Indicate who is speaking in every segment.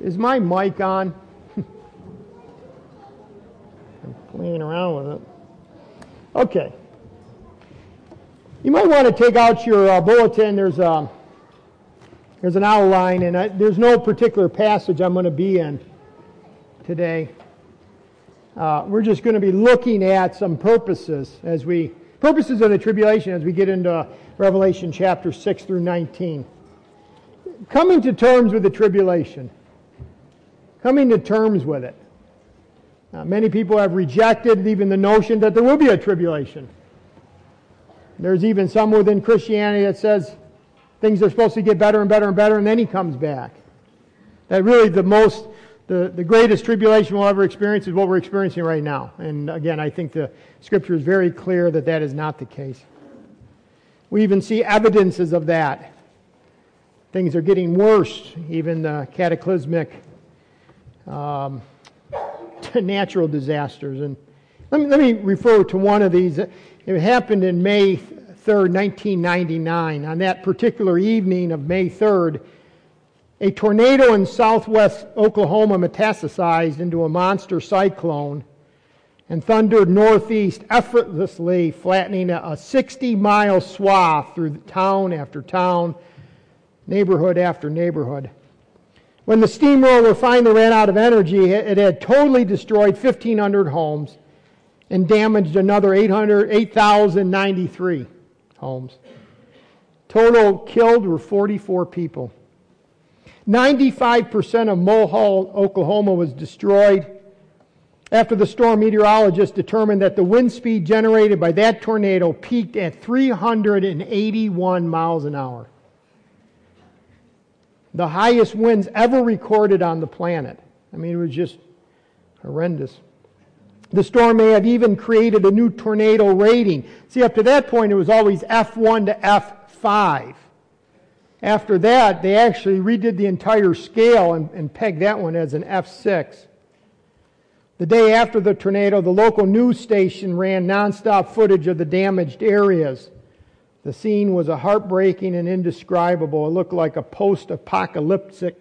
Speaker 1: Is my mic on? I'm playing around with it. Okay. You might want to take out your uh, bulletin. There's a um, there's an outline, and I, there's no particular passage I'm going to be in today. Uh, we're just going to be looking at some purposes as we purposes of the tribulation as we get into Revelation chapter 6 through 19. Coming to terms with the tribulation. Coming to terms with it. Uh, many people have rejected even the notion that there will be a tribulation. There's even some within Christianity that says things are supposed to get better and better and better, and then he comes back. That really the most, the, the greatest tribulation we'll ever experience is what we're experiencing right now. And again, I think the scripture is very clear that that is not the case. We even see evidences of that. Things are getting worse, even the cataclysmic um, natural disasters. And let me, let me refer to one of these. It happened in May 3rd, 1999. On that particular evening of May 3rd, a tornado in southwest Oklahoma metastasized into a monster cyclone and thundered northeast effortlessly, flattening a 60 mile swath through town after town, neighborhood after neighborhood. When the steamroller finally ran out of energy, it had totally destroyed 1,500 homes and damaged another 8,093 homes. Total killed were 44 people. 95% of Mulhall, Oklahoma was destroyed after the storm meteorologists determined that the wind speed generated by that tornado peaked at 381 miles an hour. The highest winds ever recorded on the planet. I mean, it was just horrendous. The storm may have even created a new tornado rating. See, up to that point, it was always F1 to F5. After that, they actually redid the entire scale and, and pegged that one as an F6. The day after the tornado, the local news station ran nonstop footage of the damaged areas. The scene was a heartbreaking and indescribable. It looked like a post apocalyptic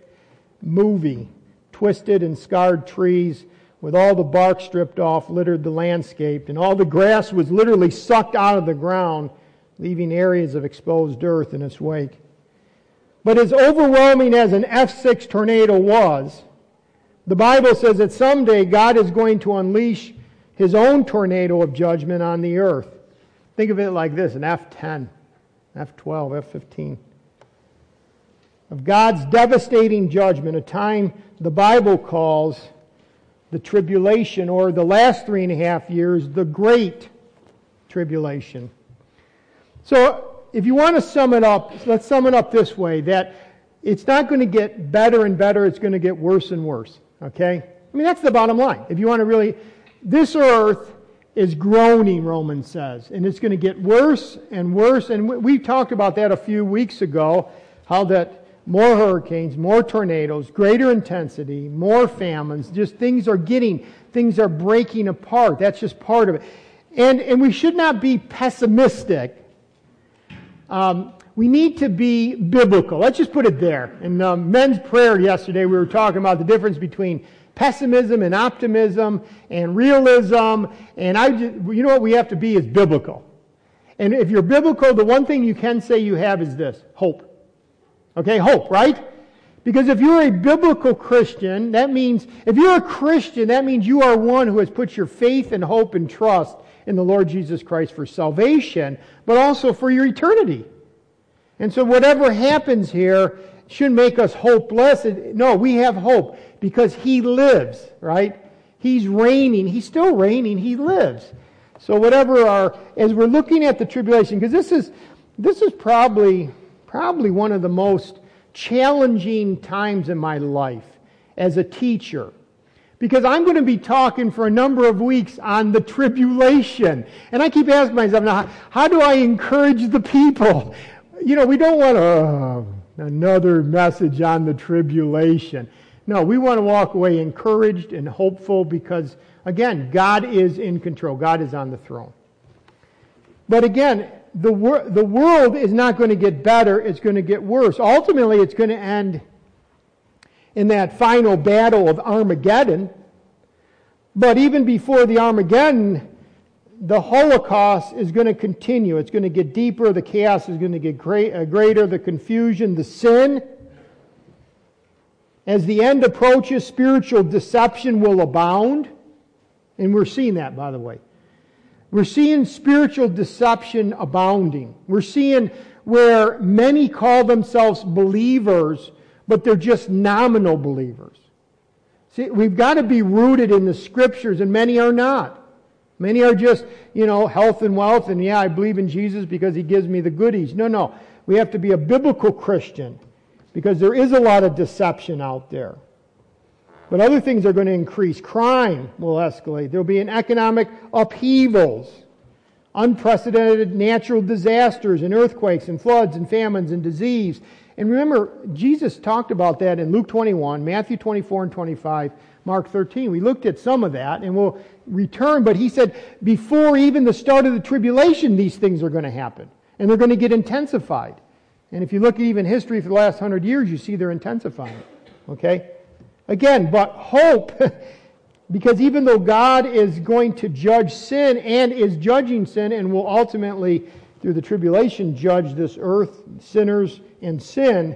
Speaker 1: movie. Twisted and scarred trees, with all the bark stripped off, littered the landscape, and all the grass was literally sucked out of the ground, leaving areas of exposed earth in its wake. But as overwhelming as an F6 tornado was, the Bible says that someday God is going to unleash his own tornado of judgment on the earth. Think of it like this an F10, F12, F15. Of God's devastating judgment, a time the Bible calls the tribulation, or the last three and a half years, the great tribulation. So, if you want to sum it up, let's sum it up this way that it's not going to get better and better, it's going to get worse and worse. Okay? I mean, that's the bottom line. If you want to really, this earth is groaning, Romans says, and it's going to get worse and worse. And we talked about that a few weeks ago, how that more hurricanes, more tornadoes, greater intensity, more famines. Just things are getting, things are breaking apart. That's just part of it. And, and we should not be pessimistic. Um, we need to be biblical. Let's just put it there. In um, men's prayer yesterday, we were talking about the difference between pessimism and optimism and realism. And I, just, you know what we have to be is biblical. And if you're biblical, the one thing you can say you have is this hope. Okay, hope, right? Because if you're a biblical Christian, that means, if you're a Christian, that means you are one who has put your faith and hope and trust in the Lord Jesus Christ for salvation, but also for your eternity. And so whatever happens here should make us hopeless. No, we have hope because He lives, right? He's reigning. He's still reigning. He lives. So whatever our, as we're looking at the tribulation, because this is, this is probably probably one of the most challenging times in my life as a teacher. Because I'm going to be talking for a number of weeks on the tribulation. And I keep asking myself, now, how do I encourage the people? You know, we don't want uh, another message on the tribulation. No, we want to walk away encouraged and hopeful because, again, God is in control. God is on the throne. But again, the, wor- the world is not going to get better, it's going to get worse. Ultimately, it's going to end in that final battle of Armageddon. But even before the Armageddon, the Holocaust is going to continue. It's going to get deeper. The chaos is going to get uh, greater. The confusion, the sin. As the end approaches, spiritual deception will abound. And we're seeing that, by the way. We're seeing spiritual deception abounding. We're seeing where many call themselves believers, but they're just nominal believers. See, we've got to be rooted in the scriptures, and many are not. Many are just, you know, health and wealth, and yeah, I believe in Jesus because he gives me the goodies. No, no. We have to be a biblical Christian because there is a lot of deception out there. But other things are going to increase. Crime will escalate. There will be an economic upheavals, unprecedented natural disasters and earthquakes and floods and famines and disease. And remember, Jesus talked about that in Luke 21, Matthew 24 and 25, Mark 13. We looked at some of that and we'll return, but he said before even the start of the tribulation, these things are going to happen. And they're going to get intensified. And if you look at even history for the last hundred years, you see they're intensifying. Okay? Again, but hope, because even though God is going to judge sin and is judging sin and will ultimately, through the tribulation, judge this earth, sinners, and sin,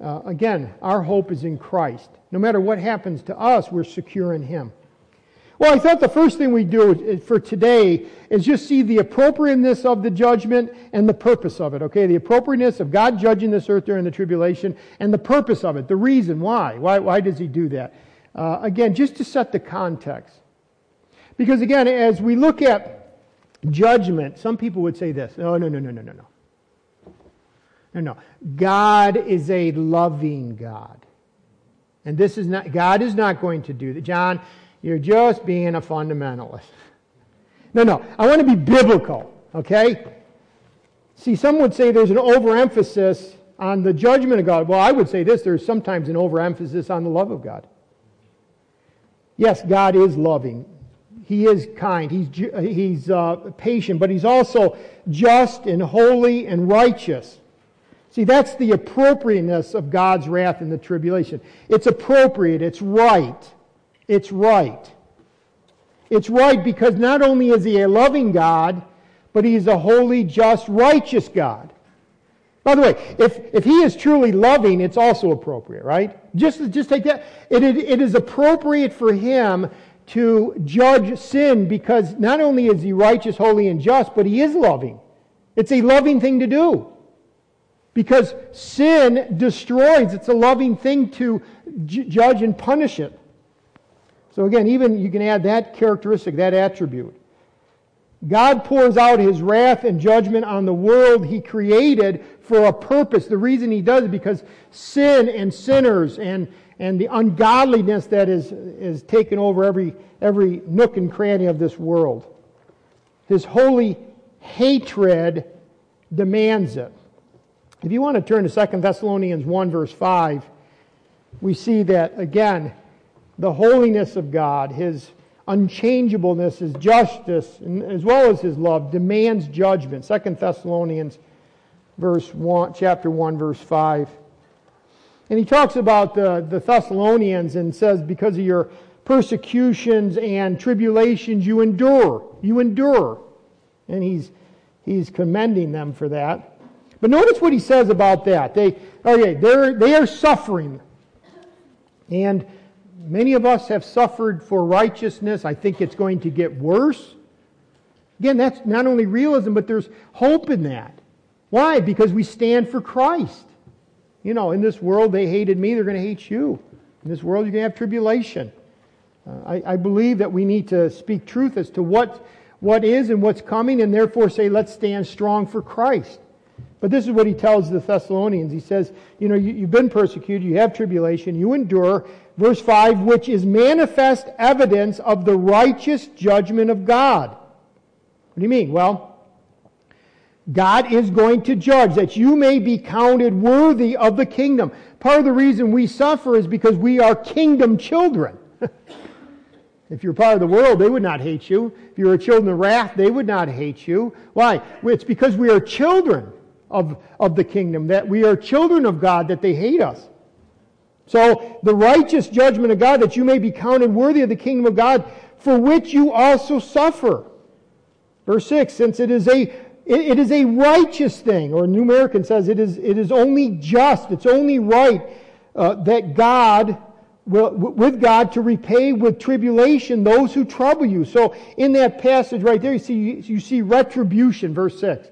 Speaker 1: uh, again, our hope is in Christ. No matter what happens to us, we're secure in Him. Well, I thought the first thing we do for today is just see the appropriateness of the judgment and the purpose of it. Okay, the appropriateness of God judging this earth during the tribulation and the purpose of it, the reason why. Why, why does He do that? Uh, again, just to set the context. Because again, as we look at judgment, some people would say this no, no, no, no, no, no, no. No, no. God is a loving God. And this is not, God is not going to do that. John, you're just being a fundamentalist. No, no. I want to be biblical, okay? See, some would say there's an overemphasis on the judgment of God. Well, I would say this there's sometimes an overemphasis on the love of God. Yes, God is loving. He is kind. He's, he's uh, patient, but he's also just and holy and righteous. See, that's the appropriateness of God's wrath in the tribulation. It's appropriate, it's right. It's right. It's right because not only is he a loving God, but he's a holy, just, righteous God. By the way, if, if he is truly loving, it's also appropriate, right? Just, just take that. It, it, it is appropriate for him to judge sin because not only is he righteous, holy, and just, but he is loving. It's a loving thing to do. Because sin destroys. It's a loving thing to judge and punish it. So again, even you can add that characteristic, that attribute. God pours out his wrath and judgment on the world he created for a purpose. The reason he does is because sin and sinners and, and the ungodliness that is, is taken over every, every nook and cranny of this world. His holy hatred demands it. If you want to turn to 2 Thessalonians 1, verse 5, we see that, again, the holiness of God, his unchangeableness, his justice, as well as his love, demands judgment. Second Thessalonians verse 1, chapter 1, verse 5. And he talks about the, the Thessalonians and says, because of your persecutions and tribulations you endure. You endure. And he's, he's commending them for that. But notice what he says about that. They, okay, they're, they are suffering. And Many of us have suffered for righteousness. I think it's going to get worse. Again, that's not only realism, but there's hope in that. Why? Because we stand for Christ. You know, in this world, they hated me, they're going to hate you. In this world, you're going to have tribulation. Uh, I, I believe that we need to speak truth as to what, what is and what's coming, and therefore say, let's stand strong for Christ. But this is what he tells the Thessalonians. He says, You know, you, have been persecuted, you have tribulation, you endure. Verse 5, which is manifest evidence of the righteous judgment of God. What do you mean? Well, God is going to judge that you may be counted worthy of the kingdom. Part of the reason we suffer is because we are kingdom children. if you're part of the world, they would not hate you. If you were children of wrath, they would not hate you. Why? It's because we are children of, of the kingdom, that we are children of God, that they hate us. So the righteous judgment of God, that you may be counted worthy of the kingdom of God, for which you also suffer. Verse 6, since it is a it is a righteous thing, or New American says it is, it is only just, it's only right uh, that God will, with God to repay with tribulation those who trouble you. So in that passage right there, you see, you see retribution, verse 6.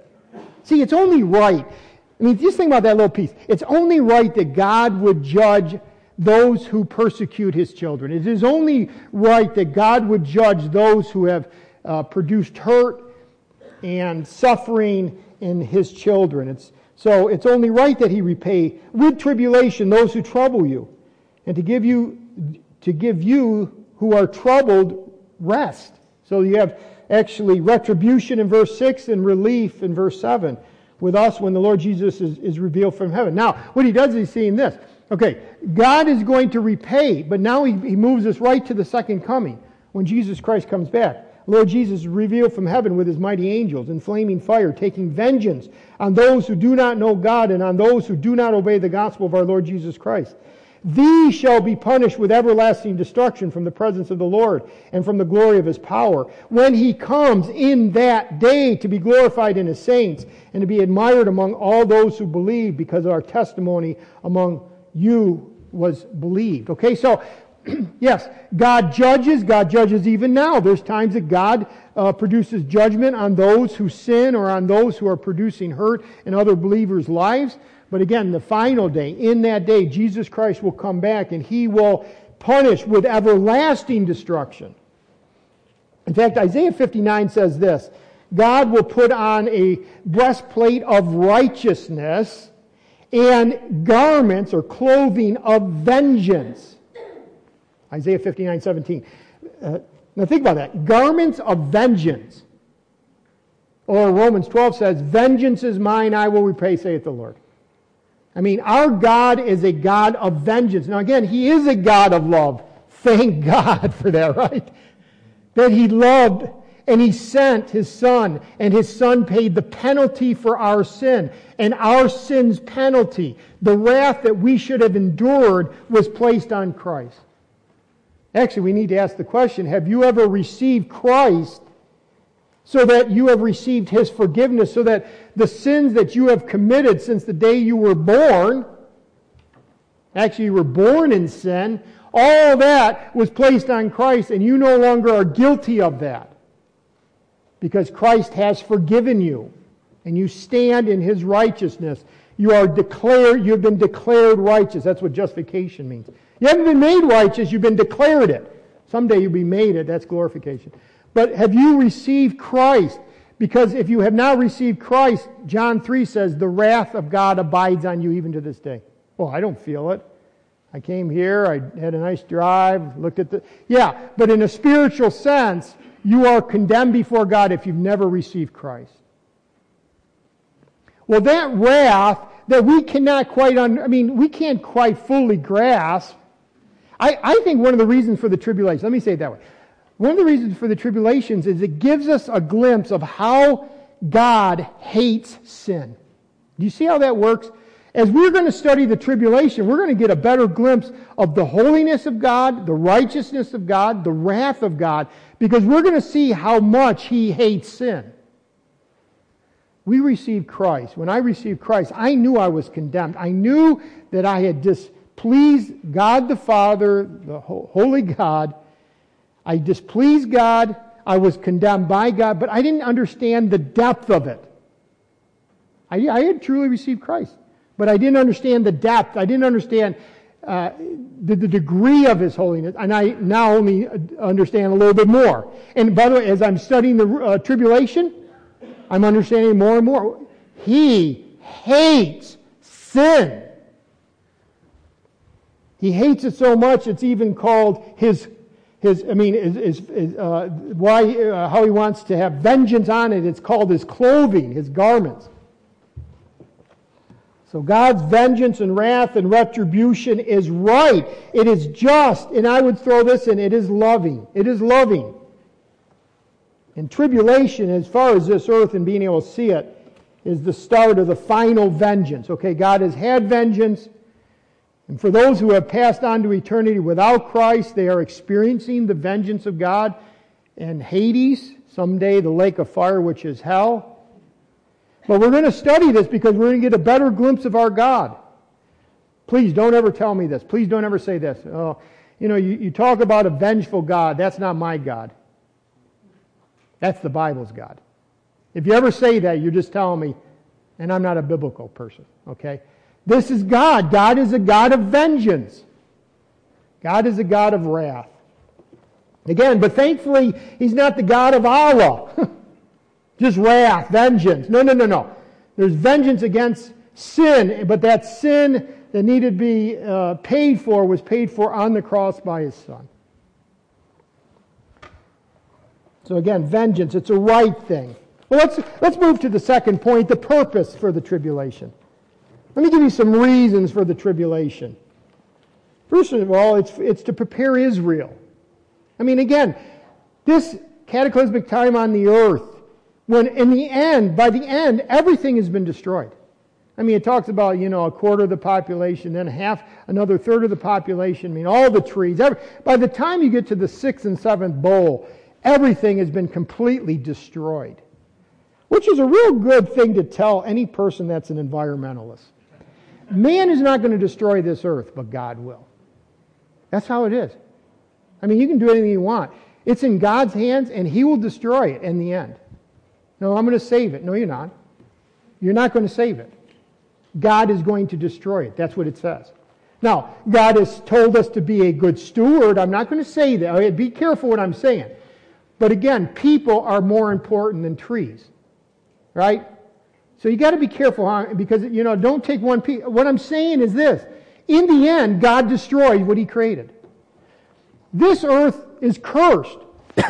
Speaker 1: See, it's only right. I mean, just think about that little piece. It's only right that God would judge those who persecute his children. It is only right that God would judge those who have uh, produced hurt and suffering in his children. It's, so it's only right that he repay with tribulation those who trouble you, and to give you to give you who are troubled rest. So you have actually retribution in verse 6 and relief in verse 7 with us when the Lord Jesus is, is revealed from heaven. Now, what he does is he's seeing this. Okay, God is going to repay, but now he, he moves us right to the second coming when Jesus Christ comes back. Lord Jesus is revealed from heaven with his mighty angels in flaming fire, taking vengeance on those who do not know God and on those who do not obey the gospel of our Lord Jesus Christ. These shall be punished with everlasting destruction from the presence of the Lord and from the glory of his power when he comes in that day to be glorified in his saints and to be admired among all those who believe because our testimony among you was believed. Okay, so yes, God judges. God judges even now. There's times that God uh, produces judgment on those who sin or on those who are producing hurt in other believers' lives. But again, the final day, in that day, Jesus Christ will come back and he will punish with everlasting destruction. In fact, Isaiah 59 says this God will put on a breastplate of righteousness and garments or clothing of vengeance. Isaiah 59, 17. Uh, now think about that. Garments of vengeance. Or Romans 12 says, Vengeance is mine, I will repay, saith the Lord. I mean, our God is a God of vengeance. Now, again, He is a God of love. Thank God for that, right? That He loved and He sent His Son, and His Son paid the penalty for our sin. And our sin's penalty, the wrath that we should have endured, was placed on Christ. Actually, we need to ask the question Have you ever received Christ so that you have received His forgiveness, so that the sins that you have committed since the day you were born, actually, you were born in sin, all that was placed on Christ, and you no longer are guilty of that because Christ has forgiven you and you stand in his righteousness. You are declared, you've been declared righteous. That's what justification means. You haven't been made righteous, you've been declared it. Someday you'll be made it, that's glorification. But have you received Christ? Because if you have not received Christ, John 3 says, the wrath of God abides on you even to this day. Well, I don't feel it. I came here, I had a nice drive, looked at the. Yeah, but in a spiritual sense, you are condemned before God if you've never received Christ. Well, that wrath that we cannot quite, un- I mean, we can't quite fully grasp I, I think one of the reasons for the tribulation, let me say it that way. One of the reasons for the tribulations is it gives us a glimpse of how God hates sin. Do you see how that works? As we're going to study the tribulation, we're going to get a better glimpse of the holiness of God, the righteousness of God, the wrath of God, because we're going to see how much He hates sin. We received Christ. When I received Christ, I knew I was condemned. I knew that I had displeased God the Father, the Holy God. I displeased God. I was condemned by God, but I didn't understand the depth of it. I, I had truly received Christ, but I didn't understand the depth. I didn't understand uh, the, the, degree of His holiness, and I now only understand a little bit more. And by the way, as I'm studying the uh, tribulation, I'm understanding more and more. He hates sin. He hates it so much, it's even called his, his I mean, is, uh, why, uh, how he wants to have vengeance on it. It's called his clothing, his garments. So God's vengeance and wrath and retribution is right. It is just. And I would throw this in it is loving. It is loving. And tribulation, as far as this earth and being able to see it, is the start of the final vengeance. Okay, God has had vengeance. And for those who have passed on to eternity without Christ, they are experiencing the vengeance of God and Hades, someday the lake of fire, which is hell. But we're going to study this because we're going to get a better glimpse of our God. Please don't ever tell me this. Please don't ever say this. Oh, you know, you, you talk about a vengeful God. That's not my God. That's the Bible's God. If you ever say that, you're just telling me, and I'm not a biblical person, okay? This is God. God is a God of vengeance. God is a God of wrath. Again, but thankfully, He's not the God of Allah. just wrath, vengeance. No, no, no, no. There's vengeance against sin, but that sin that needed to be uh, paid for was paid for on the cross by His Son. So again, vengeance, it's a right thing. Well, let's, let's move to the second point the purpose for the tribulation. Let me give you some reasons for the tribulation. First of all, it's, it's to prepare Israel. I mean, again, this cataclysmic time on the earth, when in the end, by the end, everything has been destroyed. I mean, it talks about, you know, a quarter of the population, then half, another third of the population, I mean, all the trees. Every, by the time you get to the sixth and seventh bowl, everything has been completely destroyed. Which is a real good thing to tell any person that's an environmentalist. Man is not going to destroy this earth, but God will. That's how it is. I mean, you can do anything you want. It's in God's hands, and He will destroy it in the end. No, I'm going to save it. No, you're not. You're not going to save it. God is going to destroy it. That's what it says. Now, God has told us to be a good steward. I'm not going to say that. Be careful what I'm saying. But again, people are more important than trees. Right? So you got to be careful huh? because, you know, don't take one piece. What I'm saying is this. In the end, God destroys what he created. This earth is cursed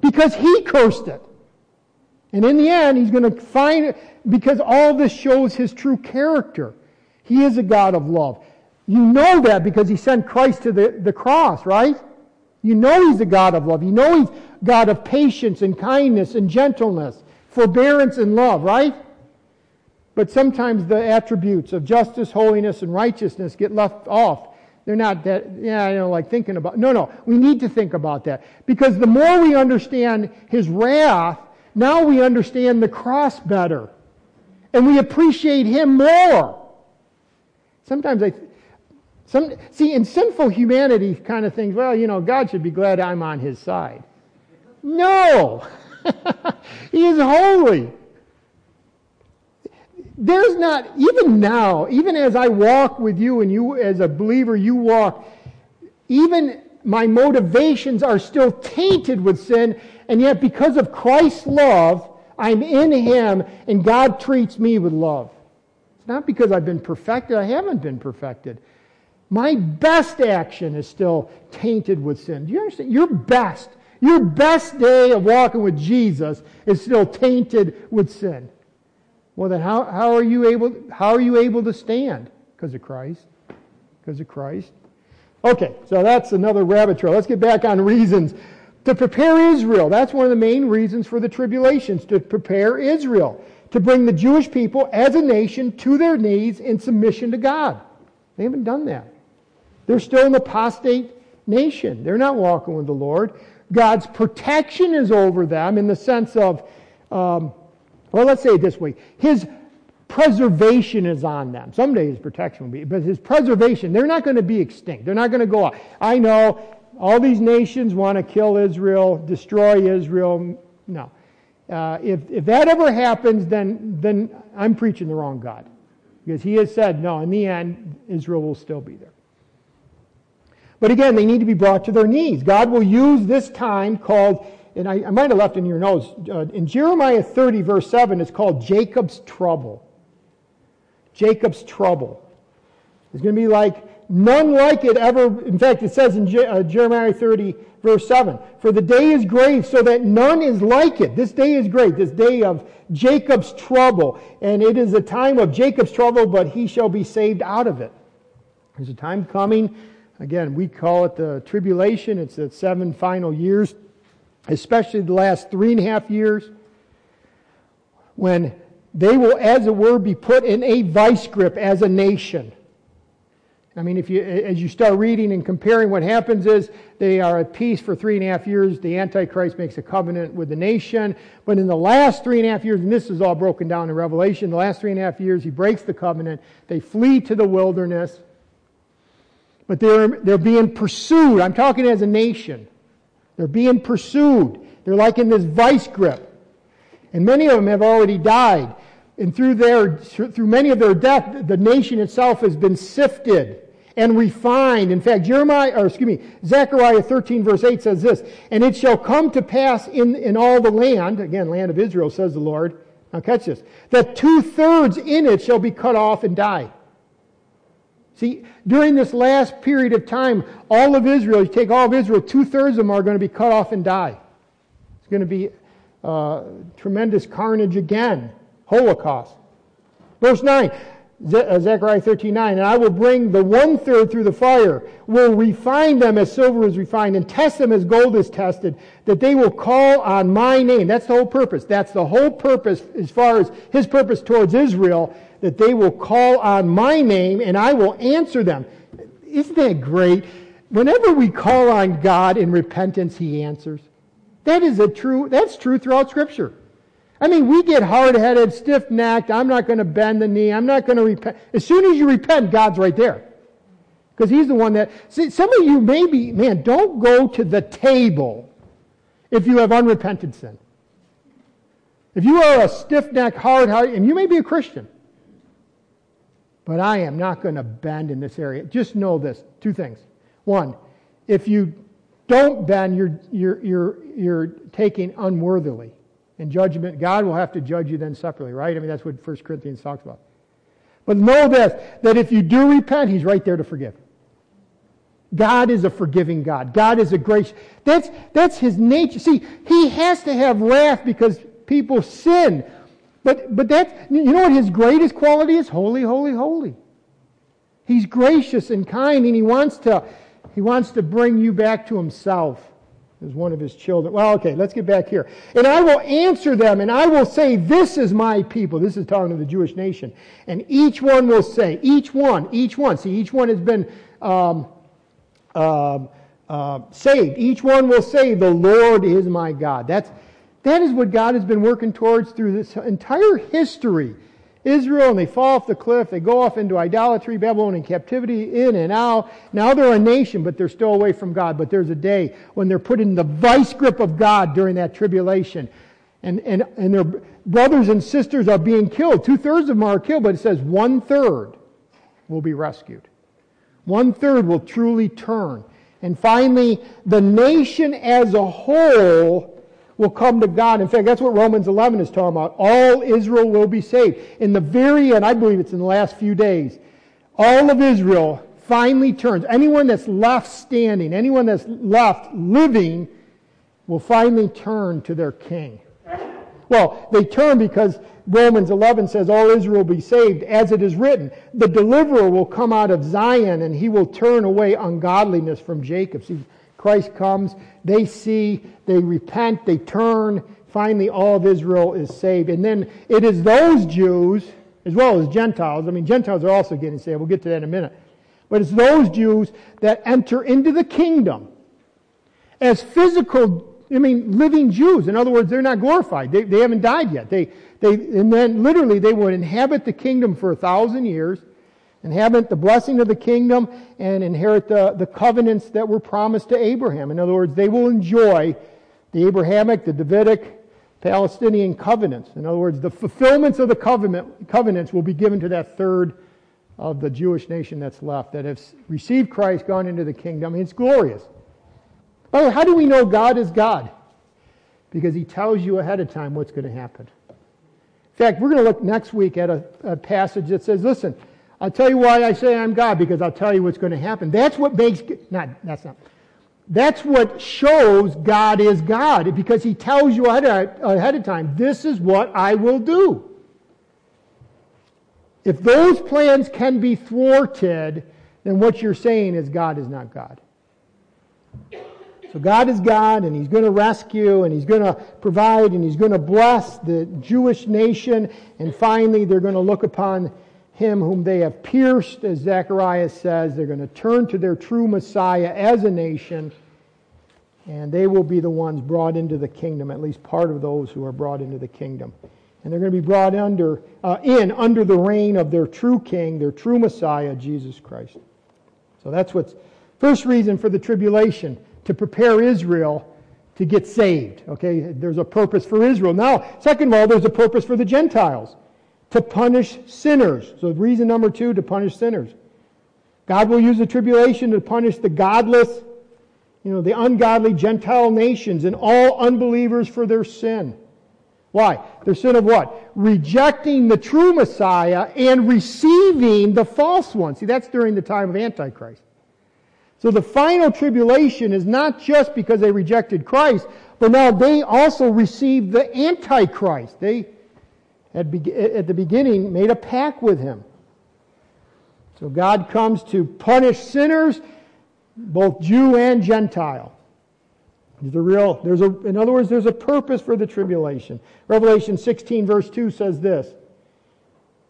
Speaker 1: because he cursed it. And in the end, he's going to find it because all this shows his true character. He is a God of love. You know that because he sent Christ to the, the cross, right? You know he's a God of love. You know he's God of patience and kindness and gentleness, forbearance and love, right? But sometimes the attributes of justice, holiness, and righteousness get left off. They're not that, yeah, I know, like thinking about. No, no, we need to think about that. Because the more we understand his wrath, now we understand the cross better. And we appreciate him more. Sometimes I, some, see, in sinful humanity kind of things, well, you know, God should be glad I'm on his side. No! he is holy there's not, even now, even as I walk with you and you as a believer, you walk, even my motivations are still tainted with sin, and yet because of Christ's love, I'm in Him, and God treats me with love. It's not because I've been perfected, I haven't been perfected. My best action is still tainted with sin. Do you understand? Your best, your best day of walking with Jesus is still tainted with sin. Well, then how, how, are you able, how are you able to stand? Because of Christ. Because of Christ. Okay, so that's another rabbit trail. Let's get back on reasons. To prepare Israel. That's one of the main reasons for the tribulations, to prepare Israel. To bring the Jewish people as a nation to their knees in submission to God. They haven't done that. They're still an apostate nation. They're not walking with the Lord. God's protection is over them in the sense of um, well, let's say it this way His preservation is on them. Someday His protection will be, but His preservation, they're not going to be extinct. They're not going to go out. I know all these nations want to kill Israel, destroy Israel. No. Uh, if, if that ever happens, then, then I'm preaching the wrong God. Because he has said, no, in the end, Israel will still be there. But again, they need to be brought to their knees. God will use this time called and I, I might have left in your notes, uh, in Jeremiah 30, verse 7, it's called Jacob's trouble. Jacob's trouble. It's going to be like none like it ever. In fact, it says in Je- uh, Jeremiah 30, verse 7, For the day is great, so that none is like it. This day is great, this day of Jacob's trouble. And it is a time of Jacob's trouble, but he shall be saved out of it. There's a time coming. Again, we call it the tribulation. It's the seven final years especially the last three and a half years, when they will, as it were, be put in a vice grip as a nation. I mean, if you, as you start reading and comparing, what happens is they are at peace for three and a half years. The Antichrist makes a covenant with the nation. But in the last three and a half years, and this is all broken down in Revelation, the last three and a half years, he breaks the covenant. They flee to the wilderness. But they're, they're being pursued. I'm talking as a nation. They're being pursued. They're like in this vice grip. And many of them have already died. And through their, through many of their death, the nation itself has been sifted and refined. In fact, Jeremiah, or excuse me, Zechariah 13 verse 8 says this, And it shall come to pass in, in all the land, again, land of Israel, says the Lord. Now catch this, that two thirds in it shall be cut off and die. See, during this last period of time, all of Israel, you take all of Israel, two thirds of them are going to be cut off and die. It's going to be uh, tremendous carnage again. Holocaust. Verse 9, uh, Zechariah 13, 9, and I will bring the one third through the fire, will refine them as silver is refined, and test them as gold is tested, that they will call on my name. That's the whole purpose. That's the whole purpose as far as his purpose towards Israel, that they will call on my name and I will answer them. Isn't that great? Whenever we call on God in repentance, he answers. That is a true, that's true throughout Scripture. I mean, we get hard headed, stiff necked. I'm not going to bend the knee. I'm not going to repent. As soon as you repent, God's right there. Because He's the one that. See, some of you maybe, man, don't go to the table if you have unrepented sin. If you are a stiff necked, hard hearted, and you may be a Christian, but I am not going to bend in this area. Just know this two things. One, if you don't bend, you're, you're, you're, you're taking unworthily in judgment. God will have to judge you then separately, right? I mean, that's what 1 Corinthians talks about. But know this, that if you do repent, He's right there to forgive. God is a forgiving God. God is a gracious. That's, that's His nature. See, He has to have wrath because people sin. But, but that, you know what His greatest quality is? Holy, holy, holy. He's gracious and kind and He wants to, He wants to bring you back to Himself as one of his children. Well, okay, let's get back here. And I will answer them, and I will say, This is my people. This is talking to the Jewish nation. And each one will say, Each one, each one. See, each one has been um, uh, uh, saved. Each one will say, The Lord is my God. That's, that is what God has been working towards through this entire history Israel and they fall off the cliff. They go off into idolatry, Babylonian captivity, in and out. Now they're a nation, but they're still away from God. But there's a day when they're put in the vice grip of God during that tribulation. And, and, and their brothers and sisters are being killed. Two thirds of them are killed, but it says one third will be rescued. One third will truly turn. And finally, the nation as a whole will come to God. In fact, that's what Romans 11 is talking about. All Israel will be saved. In the very end, I believe it's in the last few days, all of Israel finally turns. Anyone that's left standing, anyone that's left living, will finally turn to their king. Well, they turn because Romans 11 says, All Israel will be saved, as it is written. The deliverer will come out of Zion, and he will turn away ungodliness from Jacob. See, Christ comes, they see, they repent, they turn. Finally, all of Israel is saved. And then it is those Jews, as well as Gentiles, I mean, Gentiles are also getting saved. We'll get to that in a minute. But it's those Jews that enter into the kingdom as physical, I mean, living Jews. In other words, they're not glorified. They, they haven't died yet. They, they, and then literally they would inhabit the kingdom for a thousand years inhabit the blessing of the kingdom and inherit the, the covenants that were promised to Abraham. In other words, they will enjoy the Abrahamic, the Davidic, Palestinian covenants. In other words, the fulfillments of the covenant, covenants will be given to that third of the Jewish nation that's left that has received Christ, gone into the kingdom. It's glorious. By the way, how do we know God is God? Because he tells you ahead of time what's going to happen. In fact, we're going to look next week at a, a passage that says, listen, I'll tell you why I say I'm God, because I'll tell you what's going to happen. That's what makes, not, that's not, that's what shows God is God, because he tells you ahead of, ahead of time, this is what I will do. If those plans can be thwarted, then what you're saying is God is not God. So God is God, and He's going to rescue, and He's going to provide, and He's going to bless the Jewish nation, and finally they're going to look upon him whom they have pierced, as Zechariah says. They're going to turn to their true Messiah as a nation, and they will be the ones brought into the kingdom, at least part of those who are brought into the kingdom. And they're going to be brought under, uh, in under the reign of their true king, their true Messiah, Jesus Christ. So that's what's first reason for the tribulation to prepare Israel to get saved. Okay, there's a purpose for Israel. Now, second of all, there's a purpose for the Gentiles to punish sinners. So, reason number two, to punish sinners. God will use the tribulation to punish the godless, you know, the ungodly Gentile nations and all unbelievers for their sin. Why? Their sin of what? Rejecting the true Messiah and receiving the false one. See, that's during the time of Antichrist. So the final tribulation is not just because they rejected Christ, but now they also received the Antichrist. They had at the beginning made a pact with him. So God comes to punish sinners, both Jew and Gentile. There's a real, there's a, in other words, there's a purpose for the tribulation. Revelation 16, verse 2 says this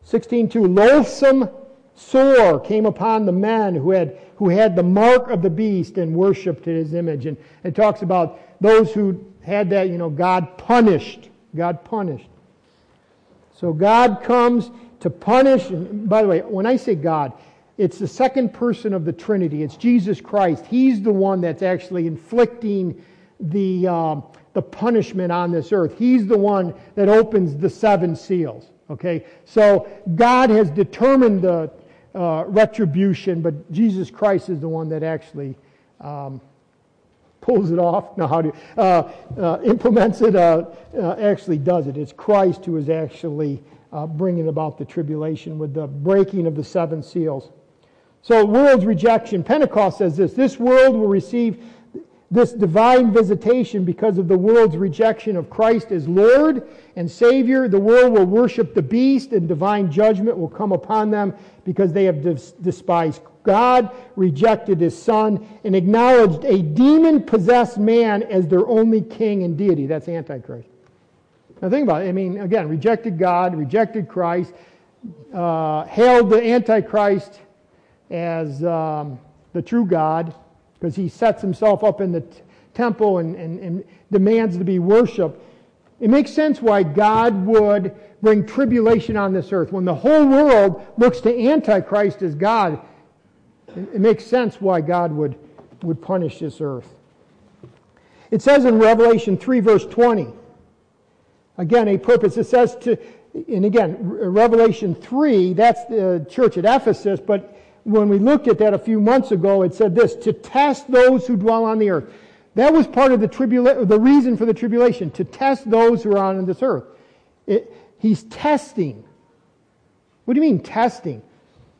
Speaker 1: 16:2, loathsome sore came upon the men who had, who had the mark of the beast and worshiped his image. And it talks about those who had that, you know, God punished. God punished. So God comes to punish. By the way, when I say God, it's the second person of the Trinity. It's Jesus Christ. He's the one that's actually inflicting the, um, the punishment on this earth. He's the one that opens the seven seals. Okay? So God has determined the uh, retribution, but Jesus Christ is the one that actually um, pulls it off. No, how do you, uh, uh, implements it? Uh, uh, actually does it. It's Christ who is actually uh, bringing about the tribulation with the breaking of the seven seals. So, world's rejection. Pentecost says this: This world will receive this divine visitation because of the world's rejection of Christ as Lord and Savior. The world will worship the beast, and divine judgment will come upon them because they have despised God, rejected his Son, and acknowledged a demon possessed man as their only king and deity. That's Antichrist. Now, think about it. I mean, again, rejected God, rejected Christ, uh, hailed the Antichrist as um, the true God because he sets himself up in the t- temple and, and, and demands to be worshiped. It makes sense why God would bring tribulation on this earth. When the whole world looks to Antichrist as God, it makes sense why God would, would punish this earth. It says in Revelation 3, verse 20, again, a purpose. It says to, and again, Revelation 3, that's the church at Ephesus, but when we looked at that a few months ago, it said this to test those who dwell on the earth. That was part of the, tribula- the reason for the tribulation, to test those who are on this earth. It, he's testing. What do you mean, testing?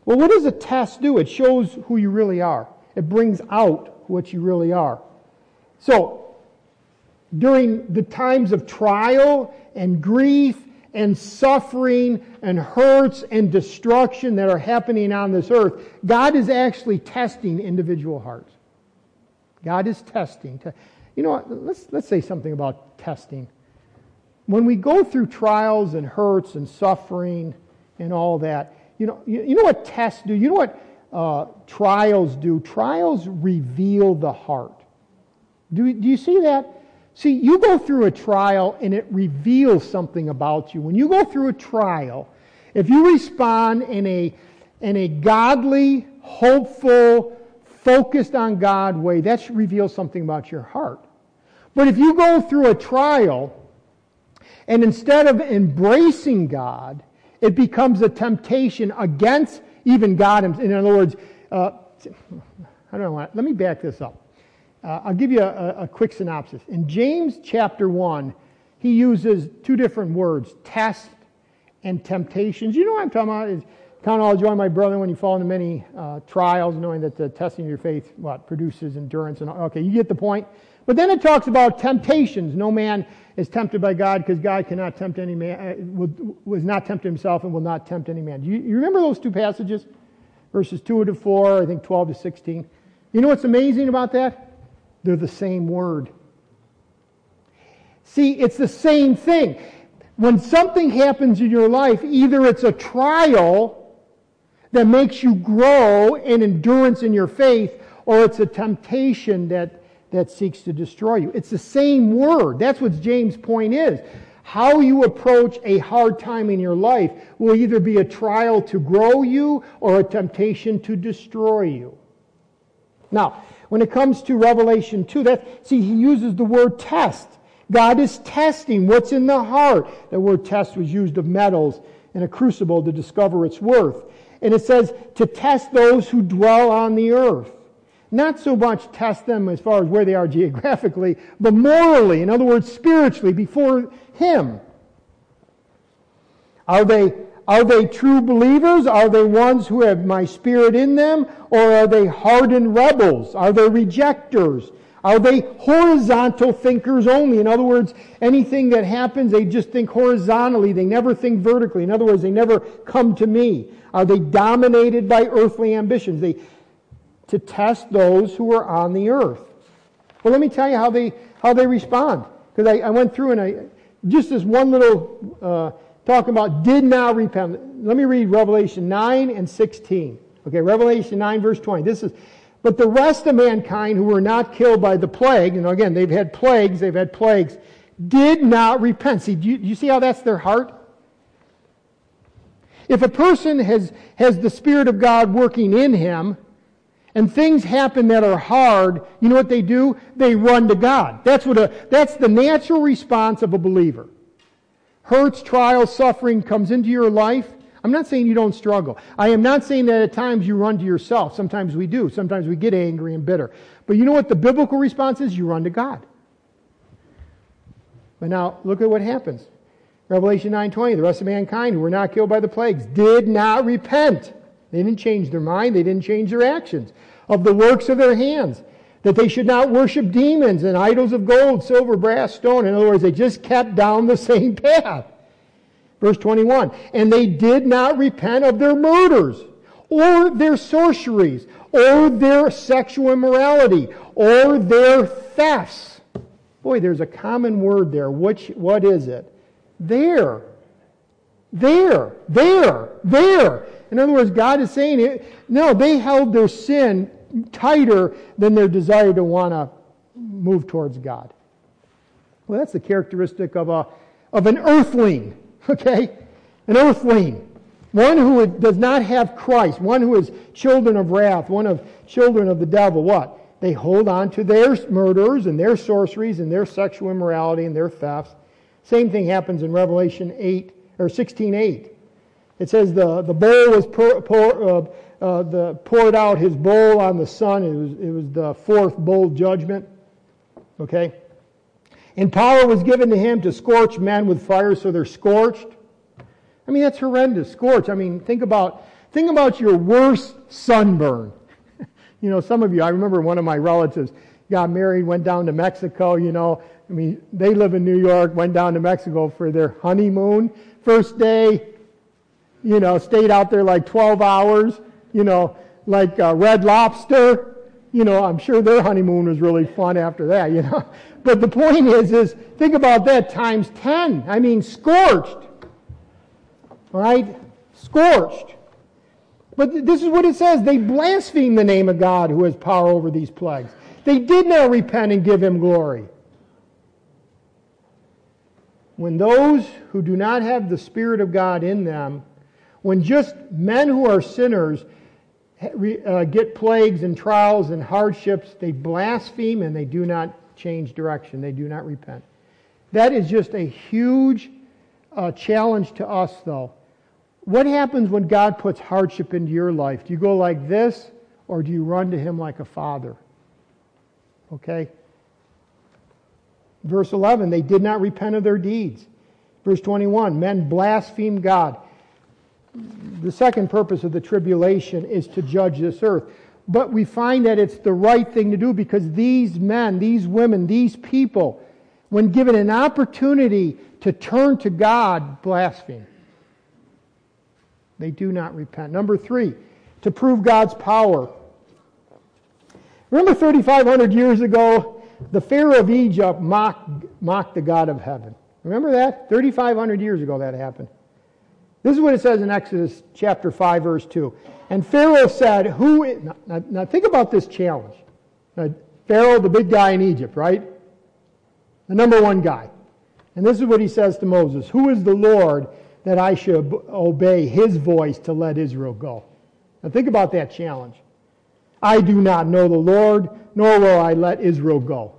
Speaker 1: Well, what does a test do? It shows who you really are, it brings out what you really are. So, during the times of trial and grief and suffering and hurts and destruction that are happening on this earth, God is actually testing individual hearts. God is testing. You know what? Let's, let's say something about testing. When we go through trials and hurts and suffering and all that, you know, you, you know what tests do? You know what uh, trials do? Trials reveal the heart. Do, do you see that? See, you go through a trial and it reveals something about you. When you go through a trial, if you respond in a, in a godly, hopeful, focused on God way, that reveals something about your heart. But if you go through a trial and instead of embracing God, it becomes a temptation against even God. In other words, uh, I don't know. Let me back this up. Uh, I'll give you a, a, quick synopsis. In James chapter 1, he uses two different words test and temptations. You know what I'm talking about? Is count all joy, my brother, when you fall into many uh, trials, knowing that the testing of your faith what produces endurance. And okay, you get the point. But then it talks about temptations. No man is tempted by God because God cannot tempt any man, uh, was not tempted himself and will not tempt any man. Do you, you remember those two passages? Verses 2 to 4, I think 12 to 16. You know what's amazing about that? They're the same word. See, it's the same thing. When something happens in your life, either it's a trial that makes you grow in endurance in your faith, or it's a temptation that, that seeks to destroy you. It's the same word. That's what James' point is. How you approach a hard time in your life will either be a trial to grow you or a temptation to destroy you. Now, when it comes to Revelation 2, that, see, he uses the word test. God is testing what's in the heart. The word test was used of metals in a crucible to discover its worth. And it says to test those who dwell on the earth. Not so much test them as far as where they are geographically, but morally, in other words, spiritually, before Him. Are they, are they true believers? Are they ones who have my spirit in them? Or are they hardened rebels? Are they rejectors? Are they horizontal thinkers only? In other words, anything that happens, they just think horizontally. They never think vertically. In other words, they never come to me. Are they dominated by earthly ambitions? They, to test those who are on the earth. Well, let me tell you how they, how they respond. Because I, I, went through and I, just this one little uh, talking about did not repent. Let me read Revelation 9 and 16. Okay, Revelation 9, verse 20. This is, but the rest of mankind who were not killed by the plague, know, again, they've had plagues, they've had plagues, did not repent. See, do you, do you see how that's their heart? If a person has, has the Spirit of God working in him, and things happen that are hard, you know what they do? They run to God. That's what a, that's the natural response of a believer. Hurts, trials, suffering comes into your life. I'm not saying you don't struggle. I am not saying that at times you run to yourself. Sometimes we do. Sometimes we get angry and bitter. But you know what the biblical response is? You run to God. But now look at what happens. Revelation 9:20, the rest of mankind who were not killed by the plagues did not repent. They didn't change their mind, they didn't change their actions of the works of their hands. That they should not worship demons and idols of gold, silver, brass, stone. In other words, they just kept down the same path. Verse 21 And they did not repent of their murders, or their sorceries, or their sexual immorality, or their thefts. Boy, there's a common word there. Which, what is it? There. There. There. There. In other words, God is saying it. No, they held their sin tighter than their desire to want to move towards God. Well, that's the characteristic of, a, of an earthling. Okay? An earthling. One who does not have Christ. One who is children of wrath. One of children of the devil. What? They hold on to their murders and their sorceries and their sexual immorality and their thefts. Same thing happens in Revelation 8 or 16:8. It says the, the bowl was pour, pour, uh, uh, the, poured out his bowl on the sun. It was, it was the fourth bowl judgment. Okay? And power was given to him to scorch men with fire, so they're scorched. I mean, that's horrendous. Scorch. I mean, think about, think about your worst sunburn. you know, some of you, I remember one of my relatives got married, went down to Mexico, you know. I mean, they live in New York, went down to Mexico for their honeymoon. First day, you know, stayed out there like 12 hours, you know, like uh, Red Lobster. You know, I'm sure their honeymoon was really fun after that, you know. But the point is, is think about that times 10. I mean, scorched. Right? Scorched. But this is what it says. They blaspheme the name of God who has power over these plagues. They did not repent and give him glory. When those who do not have the Spirit of God in them, when just men who are sinners uh, get plagues and trials and hardships, they blaspheme and they do not change direction. They do not repent. That is just a huge uh, challenge to us, though. What happens when God puts hardship into your life? Do you go like this, or do you run to Him like a father? Okay? Verse 11, they did not repent of their deeds. Verse 21, men blasphemed God. The second purpose of the tribulation is to judge this earth. But we find that it's the right thing to do because these men, these women, these people, when given an opportunity to turn to God, blaspheme. They do not repent. Number three, to prove God's power. Remember 3,500 years ago, the Pharaoh of Egypt mocked, mocked the God of heaven. Remember that? 3,500 years ago that happened. This is what it says in Exodus chapter 5, verse 2. And Pharaoh said, Who is, now, now think about this challenge. Now, Pharaoh, the big guy in Egypt, right? The number one guy. And this is what he says to Moses Who is the Lord that I should obey his voice to let Israel go? Now think about that challenge. I do not know the Lord, nor will I let Israel go.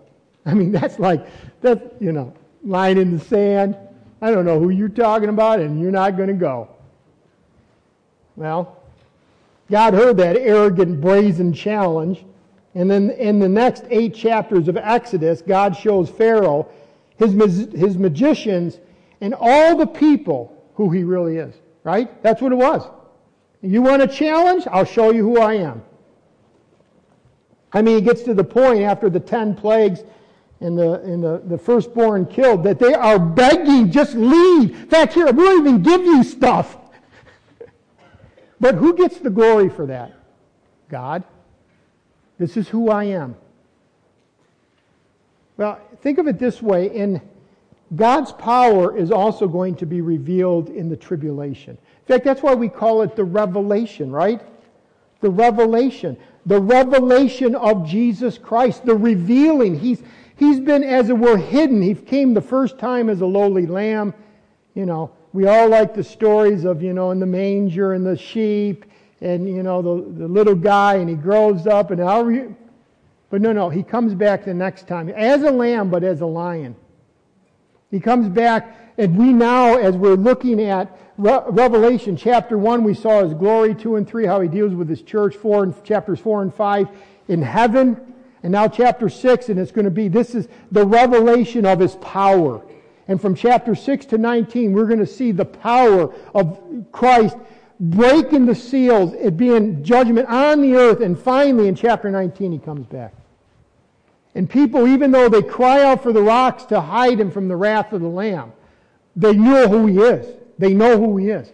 Speaker 1: I mean, that's like, that, you know, line in the sand. I don't know who you're talking about, and you're not going to go. Well, God heard that arrogant, brazen challenge. And then in the next eight chapters of Exodus, God shows Pharaoh, his, his magicians, and all the people who he really is. Right? That's what it was. You want a challenge? I'll show you who I am. I mean, it gets to the point after the ten plagues and the, and the, the firstborn killed that they are begging, just leave. In fact, here, we'll even give you stuff. but who gets the glory for that? God. This is who I am. Well, think of it this way in God's power is also going to be revealed in the tribulation. In fact, that's why we call it the revelation, right? The revelation. The revelation of Jesus Christ, the revealing. He's, he's been, as it were, hidden. He came the first time as a lowly lamb. You know, we all like the stories of, you know, in the manger and the sheep and, you know, the, the little guy and he grows up and how. But no, no, he comes back the next time as a lamb, but as a lion. He comes back, and we now, as we're looking at Re- Revelation chapter 1, we saw his glory, 2 and 3, how he deals with his church, 4 and chapters 4 and 5 in heaven. And now chapter 6, and it's going to be this is the revelation of his power. And from chapter 6 to 19, we're going to see the power of Christ breaking the seals, it being judgment on the earth, and finally in chapter 19, he comes back. And people, even though they cry out for the rocks to hide him from the wrath of the Lamb, they know who he is. They know who he is.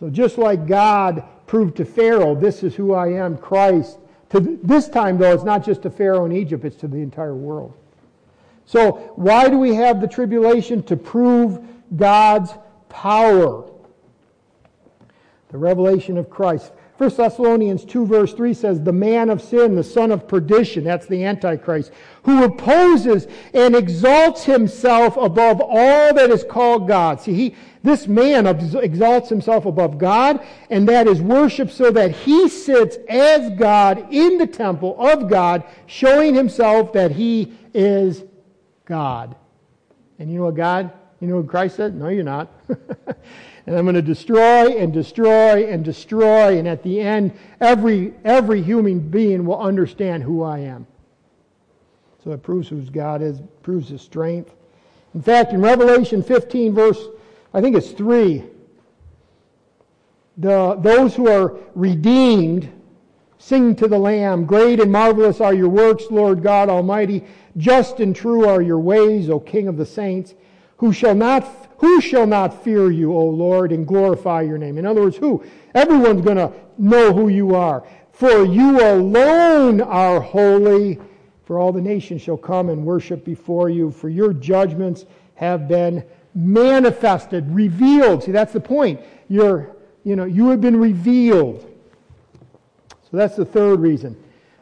Speaker 1: So just like God proved to Pharaoh, this is who I am, Christ. To this time, though, it's not just to Pharaoh in Egypt, it's to the entire world. So why do we have the tribulation? To prove God's power. The revelation of Christ. 1 Thessalonians 2, verse 3 says, The man of sin, the son of perdition, that's the Antichrist, who opposes and exalts himself above all that is called God. See, he, this man exalts himself above God, and that is worship so that he sits as God in the temple of God, showing himself that he is God. And you know what God, you know what Christ said? No, you're not. and I'm going to destroy and destroy and destroy. And at the end, every, every human being will understand who I am. So it proves who God is, proves his strength. In fact, in Revelation 15, verse, I think it's 3, the, those who are redeemed sing to the Lamb, Great and marvelous are your works, Lord God Almighty. Just and true are your ways, O King of the saints. Who shall not who shall not fear you, O Lord, and glorify your name? In other words, who? Everyone's going to know who you are. For you alone are holy, for all the nations shall come and worship before you, for your judgments have been manifested, revealed. See, that's the point. You're, you know, you have been revealed. So that's the third reason.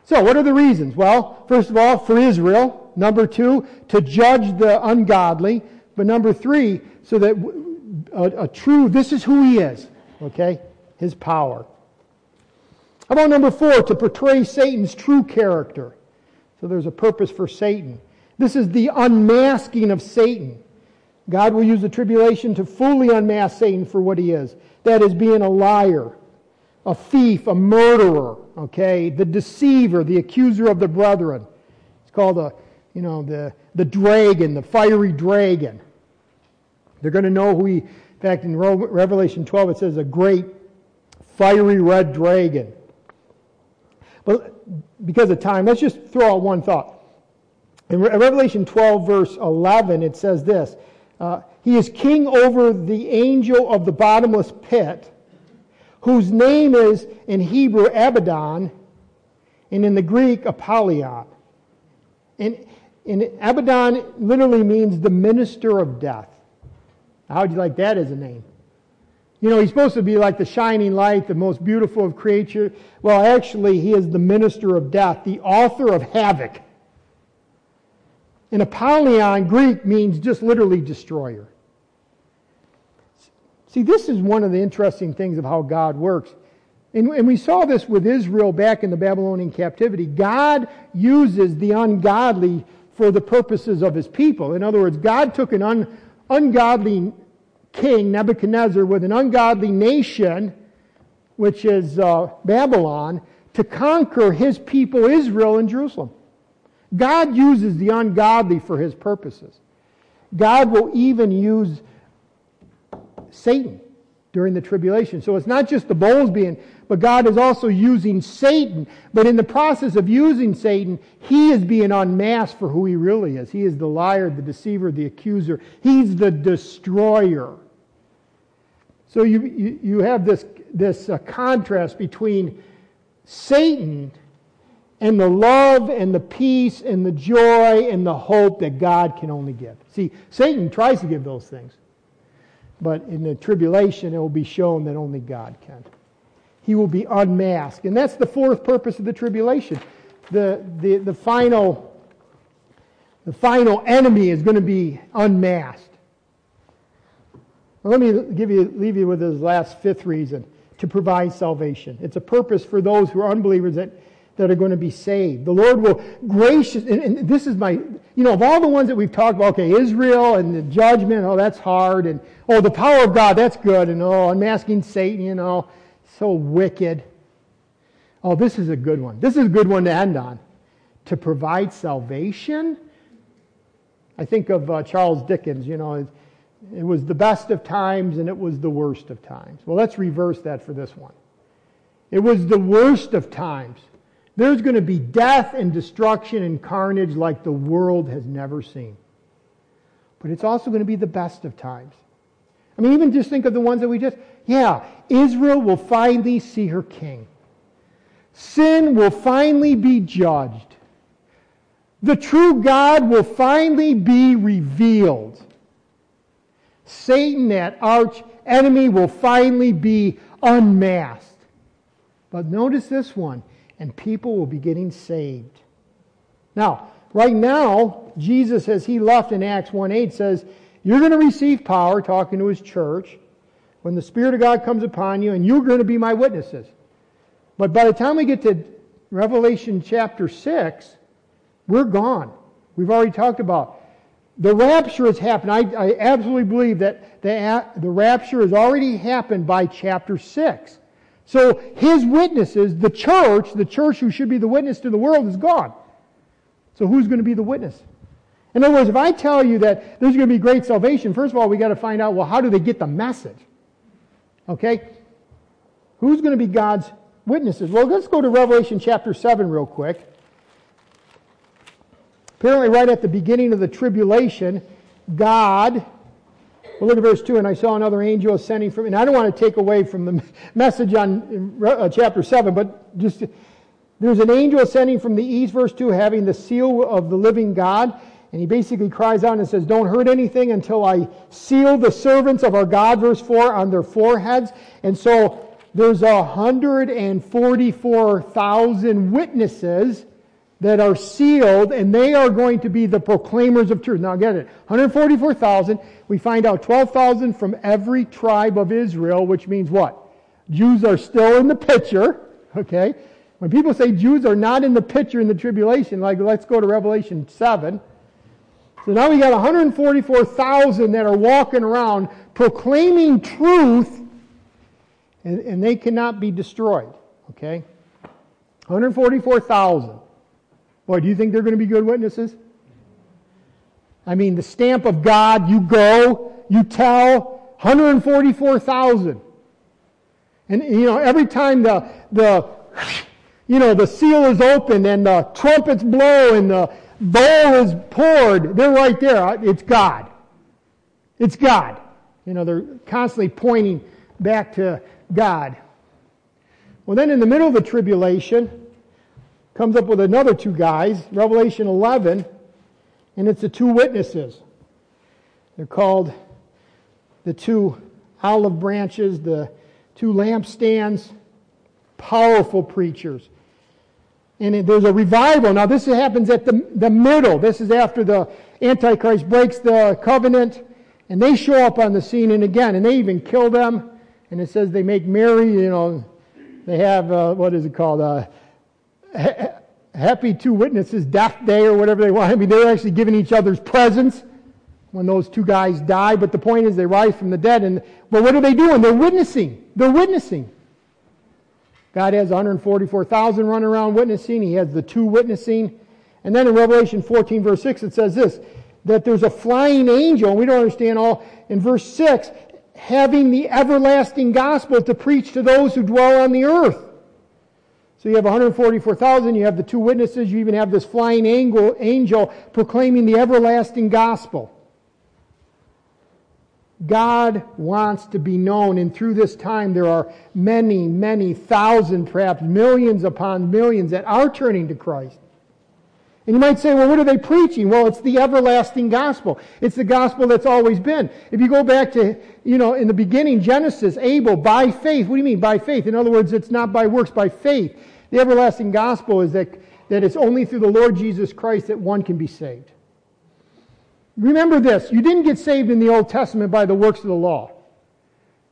Speaker 1: So, what are the reasons? Well, first of all, for Israel. Number two, to judge the ungodly. But number three, so that a, a true, this is who he is, okay? His power. How about number four, to portray Satan's true character? So there's a purpose for Satan. This is the unmasking of Satan. God will use the tribulation to fully unmask Satan for what he is. That is, being a liar, a thief, a murderer, okay? The deceiver, the accuser of the brethren. It's called a, you know, the, the dragon, the fiery dragon. They're going to know who he, in fact, in Revelation 12, it says a great fiery red dragon. But because of time, let's just throw out one thought. In Revelation 12, verse 11, it says this uh, He is king over the angel of the bottomless pit, whose name is in Hebrew Abaddon, and in the Greek Apollyon. And, and Abaddon literally means the minister of death. How would you like that as a name? you know, he's supposed to be like the shining light, the most beautiful of creatures. Well, actually, he is the minister of death, the author of havoc. And Apollyon, Greek, means just literally destroyer. See, this is one of the interesting things of how God works. And, and, we saw this with Israel back in the Babylonian captivity. God uses the ungodly for the purposes of his people. In other words, God took an un, ungodly king, Nebuchadnezzar, with an ungodly nation, which is uh, Babylon, to conquer his people, Israel, in Jerusalem. God uses the ungodly for his purposes. God will even use Satan during the tribulation. So it's not just the bowls being, but God is also using Satan. But in the process of using Satan, he is being unmasked for who he really is. He is the liar, the deceiver, the accuser. He's the destroyer. So you, you, you have this, this uh, contrast between Satan and the love and the peace and the joy and the hope that God can only give. See, Satan tries to give those things. But in the tribulation, it will be shown that only God can. He will be unmasked. And that's the fourth purpose of the tribulation. The, the, the, final, the final enemy is going to be unmasked. Let me give you, leave you with this last fifth reason to provide salvation. It's a purpose for those who are unbelievers that that are going to be saved. The Lord will gracious, and, and, this is my, you know, of all the ones that we've talked about, okay, Israel and the judgment, oh, that's hard, and oh, the power of God, that's good, and oh, unmasking Satan, you oh, know, so wicked. Oh, this is a good one. This is a good one to end on. To provide salvation. I think of uh, Charles Dickens, you know, it, it was the best of times and it was the worst of times. Well, let's reverse that for this one. It was the worst of times there's going to be death and destruction and carnage like the world has never seen. But it's also going to be the best of times. I mean, even just think of the ones that we just, yeah, Israel will finally see her king. Sin will finally be judged. The true God will finally be revealed. Satan, that arch enemy, will finally be unmasked. But notice this one and people will be getting saved. Now, right now, Jesus, as he left in Acts 1 8, says, You're going to receive power, talking to his church, when the Spirit of God comes upon you, and you're going to be my witnesses. But by the time we get to Revelation chapter 6, we're gone. We've already talked about the rapture has happened. I, I absolutely believe that the, the rapture has already happened by chapter 6. So his witnesses, the church, the church who should be the witness to the world, is gone. So who's going to be the witness? In other words, if I tell you that there's going to be great salvation, first of all, we've got to find out, well, how do they get the message? Okay? Who's going to be God's witnesses? Well, let's go to Revelation chapter 7 real quick. Apparently, right at the beginning of the tribulation, God well, look at verse 2. And I saw another angel ascending from, and I don't want to take away from the message on uh, chapter 7, but just there's an angel ascending from the east, verse 2, having the seal of the living God. And he basically cries out and says, Don't hurt anything until I seal the servants of our God, verse 4, on their foreheads. And so there's 144,000 witnesses that are sealed, and they are going to be the proclaimers of truth. Now get it 144,000. We find out 12,000 from every tribe of Israel, which means what? Jews are still in the picture, okay? When people say Jews are not in the picture in the tribulation, like let's go to Revelation 7. So now we got 144,000 that are walking around proclaiming truth, and, and they cannot be destroyed, okay? 144,000. Boy, do you think they're going to be good witnesses? I mean, the stamp of God, you go, you tell, 144,000. And, you know, every time the, the, you know, the seal is opened and the trumpets blow and the bowl is poured, they're right there. It's God. It's God. You know, they're constantly pointing back to God. Well, then in the middle of the tribulation, comes up with another two guys, Revelation 11, and it's the two witnesses. They're called the two olive branches, the two lampstands, powerful preachers. And there's a revival. Now, this happens at the, the middle. This is after the Antichrist breaks the covenant, and they show up on the scene, and again, and they even kill them. And it says they make merry, you know, they have, uh, what is it called? Uh, happy two witnesses death day or whatever they want. I mean, they're actually giving each other's presents when those two guys die. But the point is, they rise from the dead. And but what are they doing? They're witnessing. They're witnessing. God has 144,000 running around witnessing. He has the two witnessing. And then in Revelation 14, verse 6, it says this that there's a flying angel, and we don't understand all. In verse 6, having the everlasting gospel to preach to those who dwell on the earth. So you have 144,000, you have the two witnesses, you even have this flying angel, proclaiming the everlasting gospel. God wants to be known, and through this time there are many, many thousand, perhaps millions upon millions that are turning to Christ. And you might say, well, what are they preaching? Well, it's the everlasting gospel. It's the gospel that's always been. If you go back to, you know, in the beginning, Genesis, Abel, by faith. What do you mean by faith? In other words, it's not by works, by faith. The everlasting gospel is that, that it's only through the Lord Jesus Christ that one can be saved. Remember this you didn't get saved in the Old Testament by the works of the law.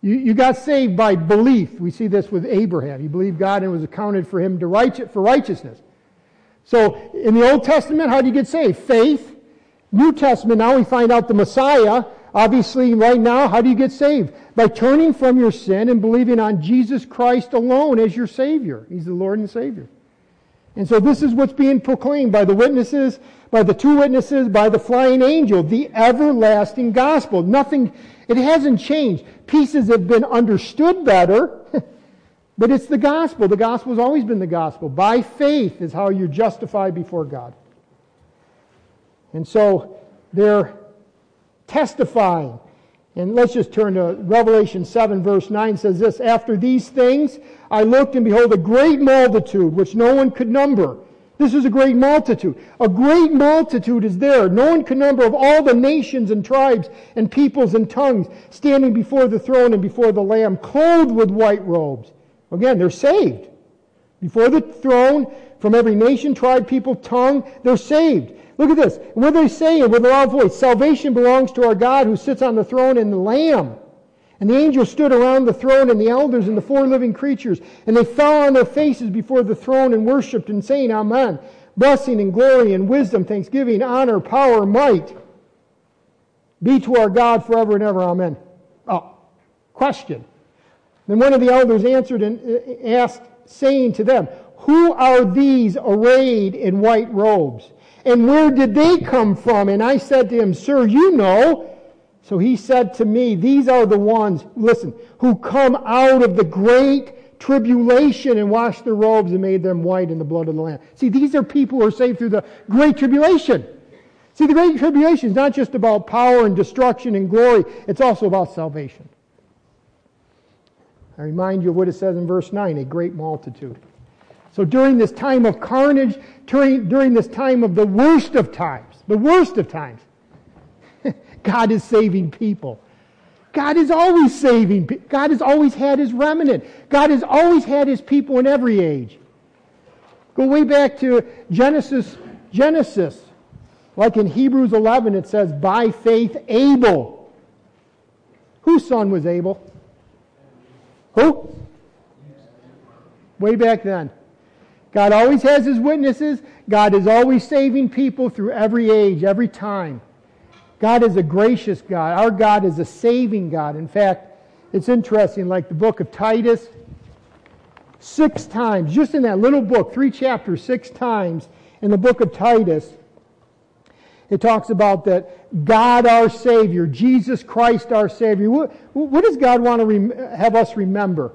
Speaker 1: You, you got saved by belief. We see this with Abraham. He believed God and it was accounted for him to right, for righteousness. So in the Old Testament, how do you get saved? Faith. New Testament, now we find out the Messiah. Obviously, right now, how do you get saved? By turning from your sin and believing on Jesus Christ alone as your Savior. He's the Lord and Savior. And so this is what's being proclaimed by the witnesses, by the two witnesses, by the flying angel, the everlasting gospel. Nothing, it hasn't changed. Pieces have been understood better, but it's the gospel. The gospel has always been the gospel. By faith is how you're justified before God. And so they're testifying. And let's just turn to Revelation 7, verse 9 says this After these things I looked, and behold, a great multitude, which no one could number. This is a great multitude. A great multitude is there. No one could number of all the nations and tribes and peoples and tongues standing before the throne and before the Lamb, clothed with white robes. Again, they're saved. Before the throne, from every nation, tribe, people, tongue, they're saved. Look at this. What they saying with a loud voice? Salvation belongs to our God who sits on the throne and the Lamb. And the angels stood around the throne and the elders and the four living creatures, and they fell on their faces before the throne and worshiped and saying, Amen. Blessing and glory and wisdom, thanksgiving, honor, power, might be to our God forever and ever. Amen. Oh, question. Then one of the elders answered and uh, asked, saying to them, Who are these arrayed in white robes? And where did they come from? And I said to him, Sir, you know. So he said to me, These are the ones, listen, who come out of the great tribulation and washed their robes and made them white in the blood of the Lamb. See, these are people who are saved through the great tribulation. See, the great tribulation is not just about power and destruction and glory, it's also about salvation. I remind you of what it says in verse 9 a great multitude. So during this time of carnage, during, during this time of the worst of times, the worst of times, God is saving people. God is always saving. God has always had his remnant. God has always had his people in every age. Go way back to Genesis. Genesis. Like in Hebrews 11, it says, by faith, Abel. Whose son was Abel? Who? Way back then. God always has his witnesses. God is always saving people through every age, every time. God is a gracious God. Our God is a saving God. In fact, it's interesting, like the book of Titus, six times, just in that little book, three chapters, six times in the book of Titus, it talks about that God our Savior, Jesus Christ our Savior. What, what does God want to rem- have us remember?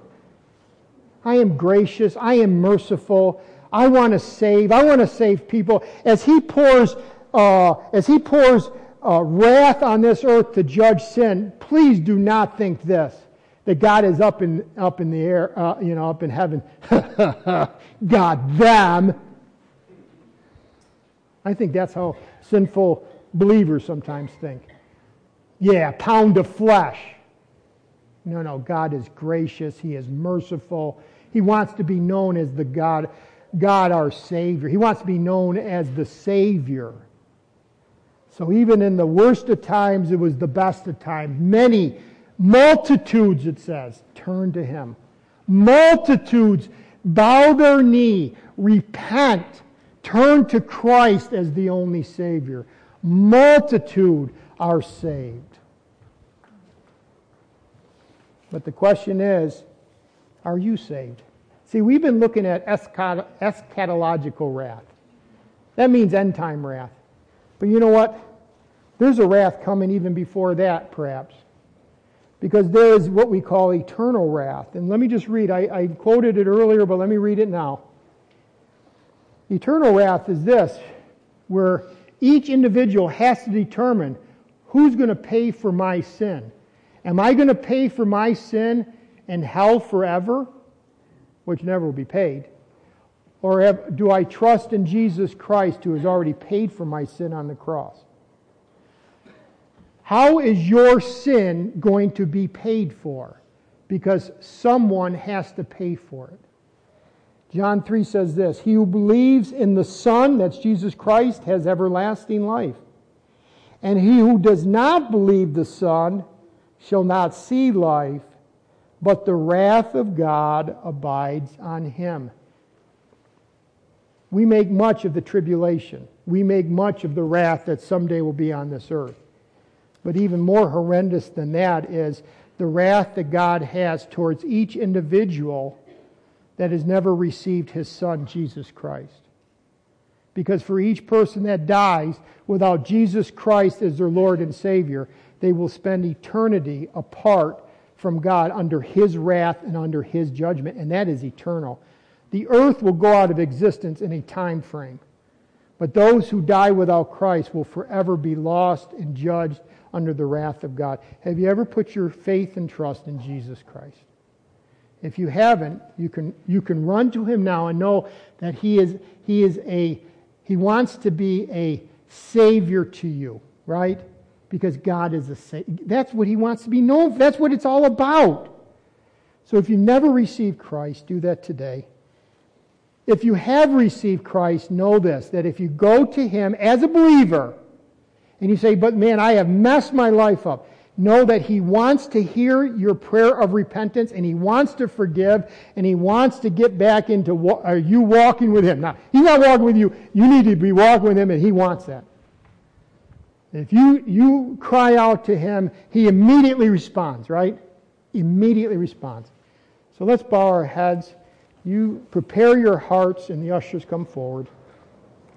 Speaker 1: I am gracious. I am merciful. I want to save. I want to save people. As He pours, uh, as He pours uh, wrath on this earth to judge sin, please do not think this that God is up in up in the air, uh, you know, up in heaven. God them. I think that's how sinful believers sometimes think. Yeah, pound of flesh. No, no, God is gracious. He is merciful. He wants to be known as the God, God our Savior. He wants to be known as the Savior. So even in the worst of times, it was the best of times. Many, multitudes, it says, turn to Him. Multitudes bow their knee, repent, turn to Christ as the only Savior. Multitude are saved. But the question is, are you saved? See, we've been looking at eschatological wrath. That means end time wrath. But you know what? There's a wrath coming even before that, perhaps. Because there is what we call eternal wrath. And let me just read. I, I quoted it earlier, but let me read it now. Eternal wrath is this, where each individual has to determine who's going to pay for my sin. Am I going to pay for my sin in hell forever, which never will be paid? Or have, do I trust in Jesus Christ who has already paid for my sin on the cross? How is your sin going to be paid for? Because someone has to pay for it. John 3 says this He who believes in the Son, that's Jesus Christ, has everlasting life. And he who does not believe the Son shall not see life, but the wrath of God abides on him. We make much of the tribulation. We make much of the wrath that someday will be on this earth. But even more horrendous than that is the wrath that God has towards each individual that has never received his son, Jesus Christ. Because for each person that dies without Jesus Christ as their Lord and Savior, they will spend eternity apart from God under his wrath and under his judgment, and that is eternal. The earth will go out of existence in a time frame. But those who die without Christ will forever be lost and judged under the wrath of God. Have you ever put your faith and trust in Jesus Christ? If you haven't, you can, you can run to him now and know that he is, he is a, he wants to be a savior to you, right? Because God is a Savior. That's what He wants to be known for. That's what it's all about. So if you never received Christ, do that today. If you have received Christ, know this that if you go to Him as a believer and you say, But man, I have messed my life up, know that He wants to hear your prayer of repentance and He wants to forgive and He wants to get back into are you walking with Him. Now, He's not walking with you. You need to be walking with Him and He wants that. If you, you cry out to him, he immediately responds, right? Immediately responds. So let's bow our heads. You prepare your hearts, and the ushers come forward.